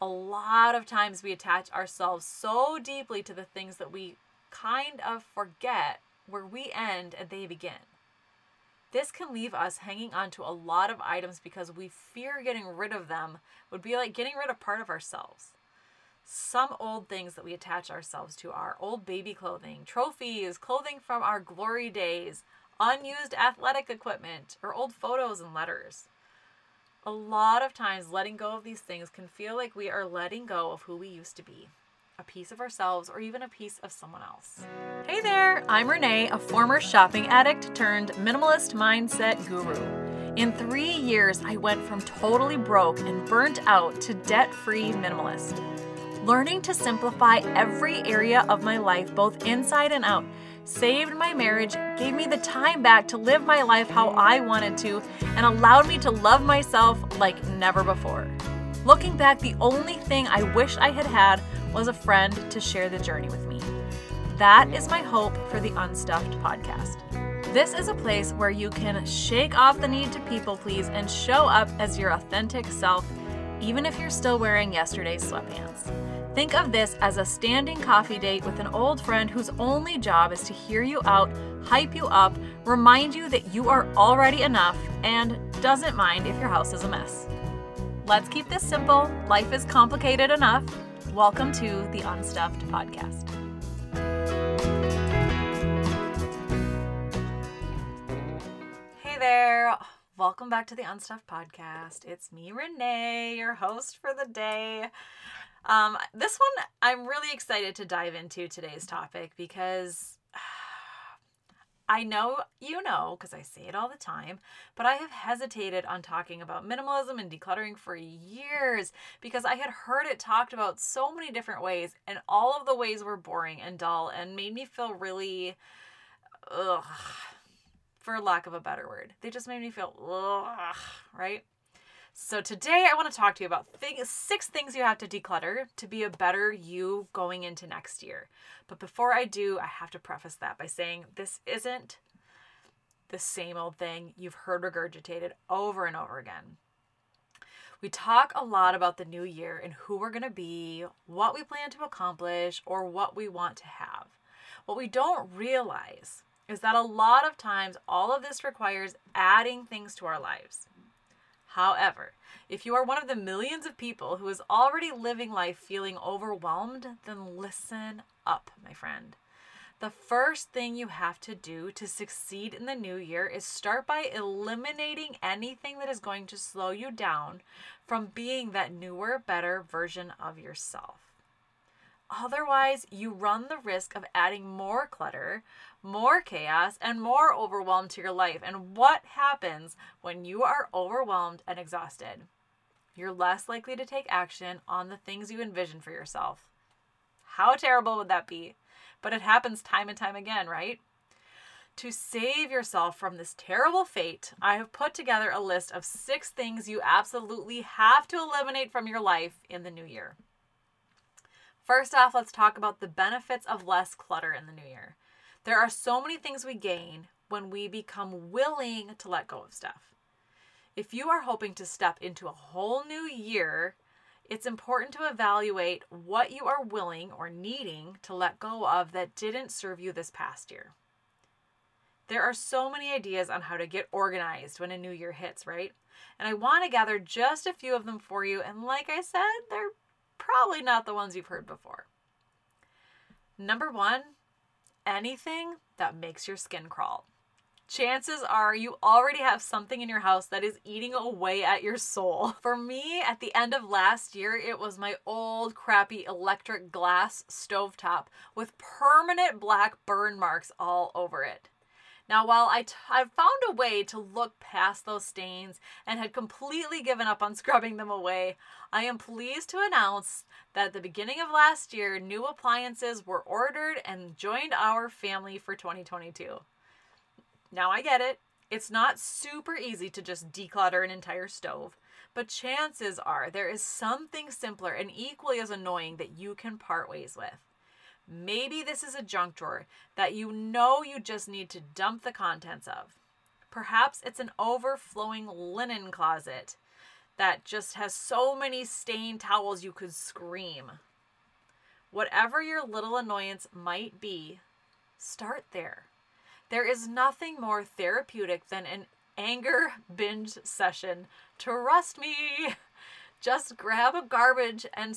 A lot of times we attach ourselves so deeply to the things that we kind of forget where we end and they begin. This can leave us hanging on to a lot of items because we fear getting rid of them would be like getting rid of part of ourselves. Some old things that we attach ourselves to are old baby clothing, trophies, clothing from our glory days, unused athletic equipment, or old photos and letters. A lot of times, letting go of these things can feel like we are letting go of who we used to be a piece of ourselves, or even a piece of someone else. Hey there, I'm Renee, a former shopping addict turned minimalist mindset guru. In three years, I went from totally broke and burnt out to debt free minimalist. Learning to simplify every area of my life, both inside and out, saved my marriage, gave me the time back to live my life how I wanted to, and allowed me to love myself like never before. Looking back, the only thing I wish I had had was a friend to share the journey with me. That is my hope for the Unstuffed podcast. This is a place where you can shake off the need to people please and show up as your authentic self, even if you're still wearing yesterday's sweatpants. Think of this as a standing coffee date with an old friend whose only job is to hear you out, hype you up, remind you that you are already enough, and doesn't mind if your house is a mess. Let's keep this simple. Life is complicated enough. Welcome to the Unstuffed Podcast. Hey there. Welcome back to the Unstuffed Podcast. It's me, Renee, your host for the day. Um, this one I'm really excited to dive into today's topic because I know you know because I say it all the time, but I have hesitated on talking about minimalism and decluttering for years because I had heard it talked about so many different ways, and all of the ways were boring and dull and made me feel really, ugh, for lack of a better word. They just made me feel ugh, right? So today I want to talk to you about six things you have to declutter to be a better you going into next year. But before I do, I have to preface that by saying this isn't the same old thing you've heard regurgitated over and over again. We talk a lot about the new year and who we're going to be, what we plan to accomplish, or what we want to have. What we don't realize is that a lot of times all of this requires adding things to our lives. However, if you are one of the millions of people who is already living life feeling overwhelmed, then listen up, my friend. The first thing you have to do to succeed in the new year is start by eliminating anything that is going to slow you down from being that newer, better version of yourself. Otherwise, you run the risk of adding more clutter, more chaos, and more overwhelm to your life. And what happens when you are overwhelmed and exhausted? You're less likely to take action on the things you envision for yourself. How terrible would that be? But it happens time and time again, right? To save yourself from this terrible fate, I have put together a list of six things you absolutely have to eliminate from your life in the new year. First off, let's talk about the benefits of less clutter in the new year. There are so many things we gain when we become willing to let go of stuff. If you are hoping to step into a whole new year, it's important to evaluate what you are willing or needing to let go of that didn't serve you this past year. There are so many ideas on how to get organized when a new year hits, right? And I want to gather just a few of them for you. And like I said, they're probably not the ones you've heard before. Number one, anything that makes your skin crawl. Chances are you already have something in your house that is eating away at your soul. For me, at the end of last year, it was my old crappy electric glass stovetop with permanent black burn marks all over it. Now, while I, t- I found a way to look past those stains and had completely given up on scrubbing them away, I am pleased to announce that at the beginning of last year, new appliances were ordered and joined our family for 2022. Now, I get it. It's not super easy to just declutter an entire stove, but chances are there is something simpler and equally as annoying that you can part ways with. Maybe this is a junk drawer that you know you just need to dump the contents of. Perhaps it's an overflowing linen closet that just has so many stained towels you could scream. Whatever your little annoyance might be, start there. There is nothing more therapeutic than an anger binge session. Trust me. Just grab a garbage and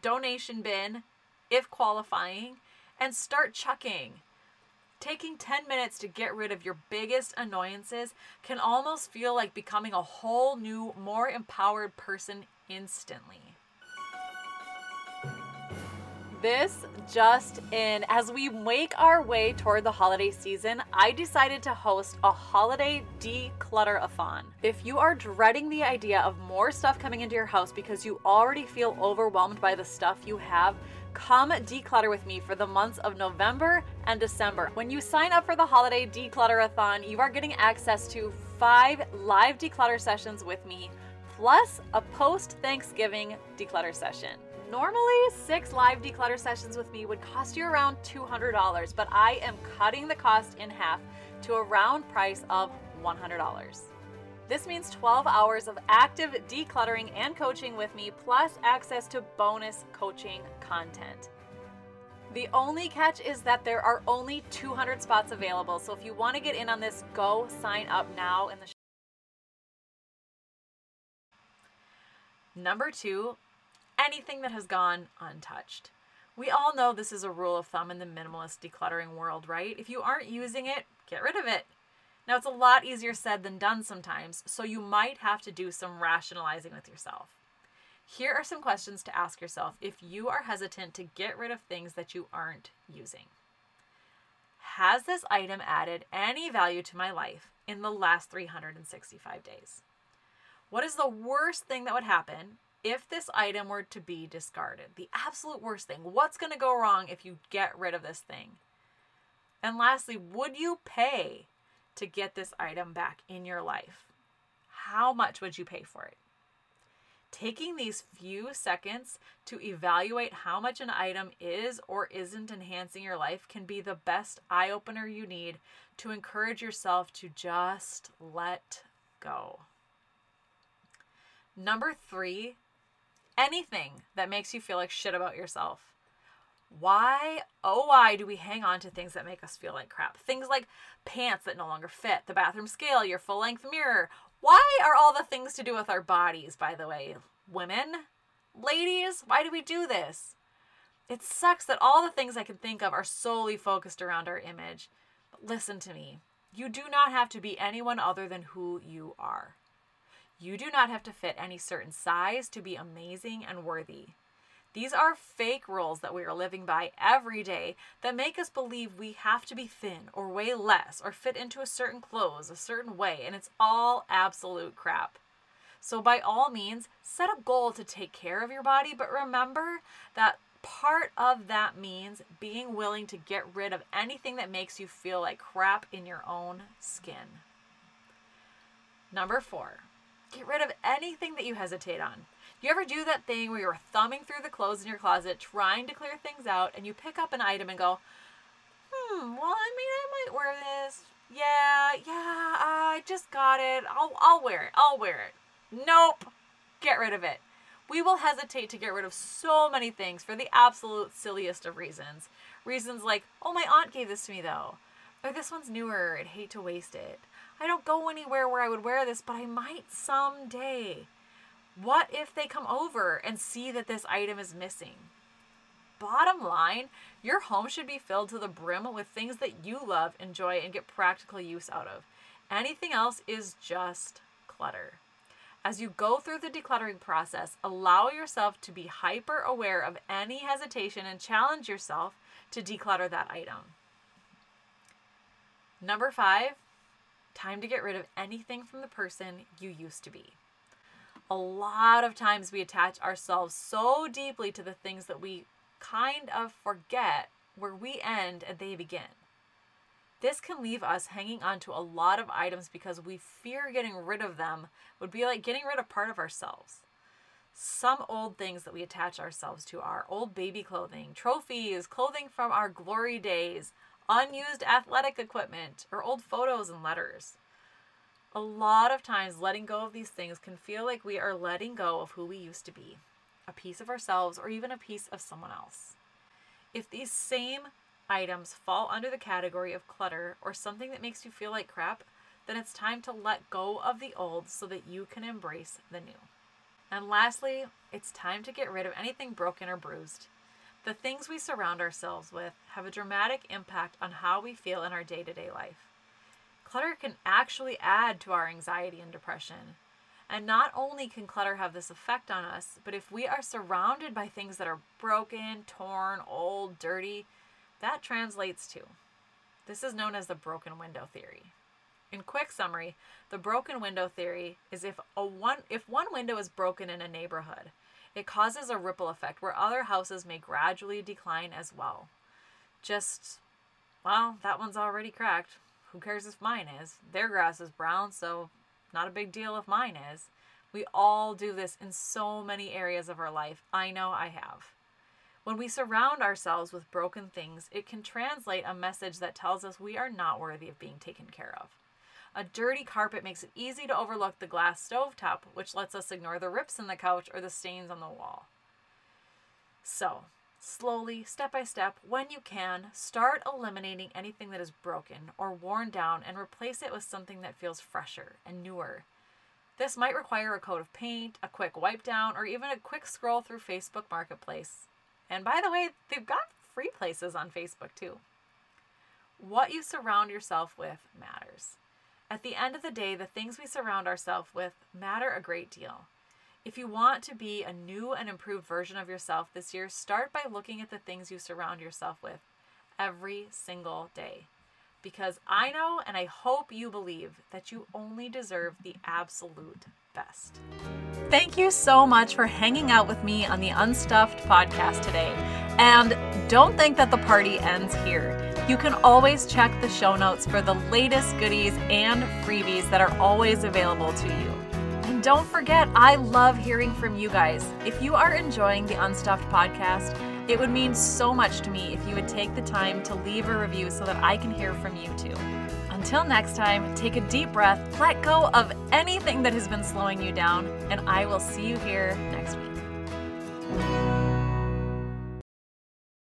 donation bin, if qualifying, and start chucking. Taking 10 minutes to get rid of your biggest annoyances can almost feel like becoming a whole new, more empowered person instantly. This just in, as we make our way toward the holiday season, I decided to host a holiday declutter-a-thon. If you are dreading the idea of more stuff coming into your house because you already feel overwhelmed by the stuff you have, come declutter with me for the months of November and December. When you sign up for the holiday declutter-a-thon, you are getting access to five live declutter sessions with me, plus a post-Thanksgiving declutter session. Normally, six live declutter sessions with me would cost you around $200, but I am cutting the cost in half to a round price of $100. This means 12 hours of active decluttering and coaching with me, plus access to bonus coaching content. The only catch is that there are only 200 spots available, so if you want to get in on this, go sign up now in the Number two, anything that has gone untouched. We all know this is a rule of thumb in the minimalist decluttering world, right? If you aren't using it, get rid of it. Now, it's a lot easier said than done sometimes, so you might have to do some rationalizing with yourself. Here are some questions to ask yourself if you are hesitant to get rid of things that you aren't using. Has this item added any value to my life in the last 365 days? What is the worst thing that would happen if this item were to be discarded, the absolute worst thing, what's going to go wrong if you get rid of this thing? And lastly, would you pay to get this item back in your life? How much would you pay for it? Taking these few seconds to evaluate how much an item is or isn't enhancing your life can be the best eye opener you need to encourage yourself to just let go. Number three anything that makes you feel like shit about yourself. Why, oh, why do we hang on to things that make us feel like crap? Things like pants that no longer fit, the bathroom scale, your full length mirror. Why are all the things to do with our bodies, by the way? Women? Ladies? Why do we do this? It sucks that all the things I can think of are solely focused around our image. But listen to me. You do not have to be anyone other than who you are. You do not have to fit any certain size to be amazing and worthy. These are fake rules that we are living by every day that make us believe we have to be thin or weigh less or fit into a certain clothes a certain way, and it's all absolute crap. So, by all means, set a goal to take care of your body, but remember that part of that means being willing to get rid of anything that makes you feel like crap in your own skin. Number four, Get rid of anything that you hesitate on. You ever do that thing where you're thumbing through the clothes in your closet trying to clear things out and you pick up an item and go, hmm, well, I mean, I might wear this. Yeah, yeah, I just got it. I'll, I'll wear it. I'll wear it. Nope. Get rid of it. We will hesitate to get rid of so many things for the absolute silliest of reasons. Reasons like, oh, my aunt gave this to me though. Or this one's newer. I'd hate to waste it. I don't go anywhere where I would wear this, but I might someday. What if they come over and see that this item is missing? Bottom line, your home should be filled to the brim with things that you love, enjoy, and get practical use out of. Anything else is just clutter. As you go through the decluttering process, allow yourself to be hyper aware of any hesitation and challenge yourself to declutter that item. Number five, Time to get rid of anything from the person you used to be. A lot of times we attach ourselves so deeply to the things that we kind of forget where we end and they begin. This can leave us hanging on to a lot of items because we fear getting rid of them would be like getting rid of part of ourselves. Some old things that we attach ourselves to are old baby clothing, trophies, clothing from our glory days, unused athletic equipment, or old photos and letters. A lot of times, letting go of these things can feel like we are letting go of who we used to be, a piece of ourselves, or even a piece of someone else. If these same items fall under the category of clutter or something that makes you feel like crap, then it's time to let go of the old so that you can embrace the new. And lastly, it's time to get rid of anything broken or bruised. The things we surround ourselves with have a dramatic impact on how we feel in our day to day life. Clutter can actually add to our anxiety and depression. And not only can clutter have this effect on us, but if we are surrounded by things that are broken, torn, old, dirty, that translates to. This is known as the broken window theory. In quick summary, the broken window theory is if a one if one window is broken in a neighborhood, it causes a ripple effect where other houses may gradually decline as well. Just well, that one's already cracked. Who cares if mine is? Their grass is brown, so not a big deal if mine is. We all do this in so many areas of our life. I know I have. When we surround ourselves with broken things, it can translate a message that tells us we are not worthy of being taken care of. A dirty carpet makes it easy to overlook the glass stovetop, which lets us ignore the rips in the couch or the stains on the wall. So, slowly, step by step, when you can, start eliminating anything that is broken or worn down and replace it with something that feels fresher and newer. This might require a coat of paint, a quick wipe down, or even a quick scroll through Facebook Marketplace. And by the way, they've got free places on Facebook too. What you surround yourself with matters. At the end of the day, the things we surround ourselves with matter a great deal. If you want to be a new and improved version of yourself this year, start by looking at the things you surround yourself with every single day. Because I know and I hope you believe that you only deserve the absolute best. Thank you so much for hanging out with me on the Unstuffed podcast today. And don't think that the party ends here. You can always check the show notes for the latest goodies and freebies that are always available to you. And don't forget, I love hearing from you guys. If you are enjoying the Unstuffed podcast, it would mean so much to me if you would take the time to leave a review so that I can hear from you too. Until next time, take a deep breath, let go of anything that has been slowing you down, and I will see you here next week.